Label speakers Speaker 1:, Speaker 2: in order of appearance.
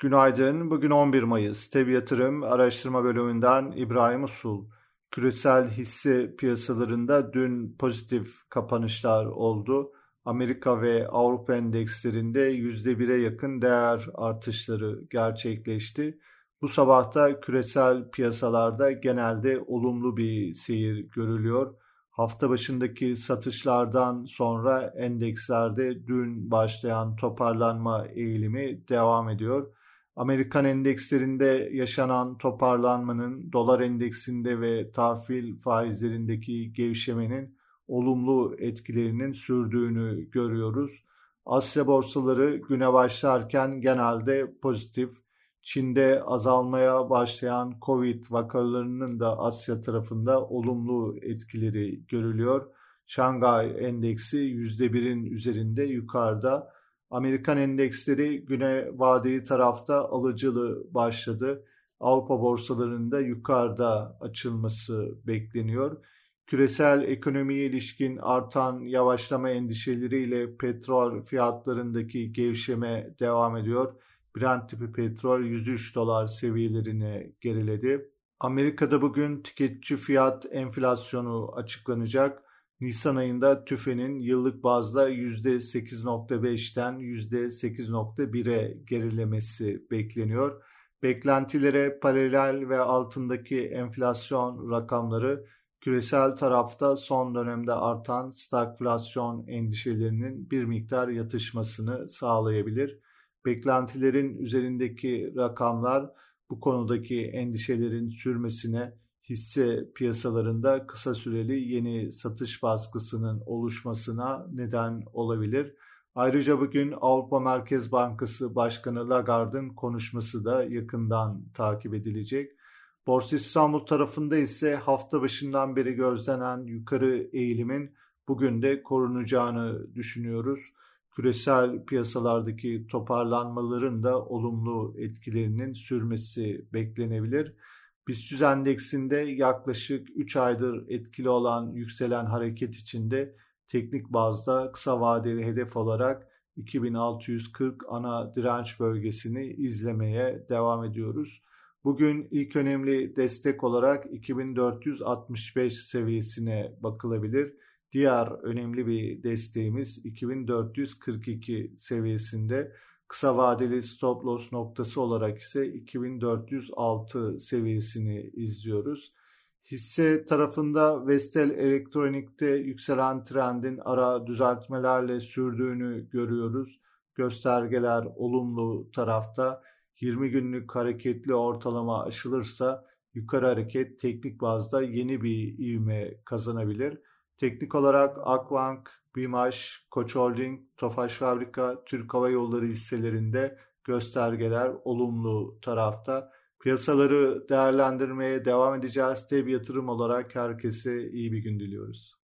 Speaker 1: Günaydın. Bugün 11 Mayıs. Tev Yatırım Araştırma Bölümünden İbrahim Usul. Küresel hisse piyasalarında dün pozitif kapanışlar oldu. Amerika ve Avrupa endekslerinde %1'e yakın değer artışları gerçekleşti. Bu sabahta küresel piyasalarda genelde olumlu bir seyir görülüyor. Hafta başındaki satışlardan sonra endekslerde dün başlayan toparlanma eğilimi devam ediyor. Amerikan endekslerinde yaşanan toparlanmanın dolar endeksinde ve tahvil faizlerindeki gevşemenin olumlu etkilerinin sürdüğünü görüyoruz. Asya borsaları güne başlarken genelde pozitif. Çin'de azalmaya başlayan Covid vakalarının da Asya tarafında olumlu etkileri görülüyor. Şangay endeksi %1'in üzerinde yukarıda. Amerikan endeksleri güne vadeli tarafta alıcılı başladı. Avrupa borsalarında yukarıda açılması bekleniyor. Küresel ekonomiye ilişkin artan yavaşlama endişeleriyle petrol fiyatlarındaki gevşeme devam ediyor. Brent tipi petrol 103 dolar seviyelerine geriledi. Amerika'da bugün tüketici fiyat enflasyonu açıklanacak. Nisan ayında TÜFE'nin yıllık bazda %8.5'ten %8.1'e gerilemesi bekleniyor. Beklentilere paralel ve altındaki enflasyon rakamları küresel tarafta son dönemde artan stagflasyon endişelerinin bir miktar yatışmasını sağlayabilir. Beklentilerin üzerindeki rakamlar bu konudaki endişelerin sürmesine hisse piyasalarında kısa süreli yeni satış baskısının oluşmasına neden olabilir. Ayrıca bugün Avrupa Merkez Bankası Başkanı Lagarde'ın konuşması da yakından takip edilecek. Borsa İstanbul tarafında ise hafta başından beri gözlenen yukarı eğilimin bugün de korunacağını düşünüyoruz. Küresel piyasalardaki toparlanmaların da olumlu etkilerinin sürmesi beklenebilir. BIST endeksinde yaklaşık 3 aydır etkili olan yükselen hareket içinde teknik bazda kısa vadeli hedef olarak 2640 ana direnç bölgesini izlemeye devam ediyoruz. Bugün ilk önemli destek olarak 2465 seviyesine bakılabilir. Diğer önemli bir desteğimiz 2442 seviyesinde. Kısa vadeli stop loss noktası olarak ise 2406 seviyesini izliyoruz. Hisse tarafında Vestel Elektronik'te yükselen trendin ara düzeltmelerle sürdüğünü görüyoruz. Göstergeler olumlu tarafta. 20 günlük hareketli ortalama aşılırsa yukarı hareket teknik bazda yeni bir ivme kazanabilir. Teknik olarak Akbank, BİMAŞ, Koç Holding, Tofaş Fabrika, Türk Hava Yolları hisselerinde göstergeler olumlu tarafta. Piyasaları değerlendirmeye devam edeceğiz. Dev yatırım olarak herkese iyi bir gün diliyoruz.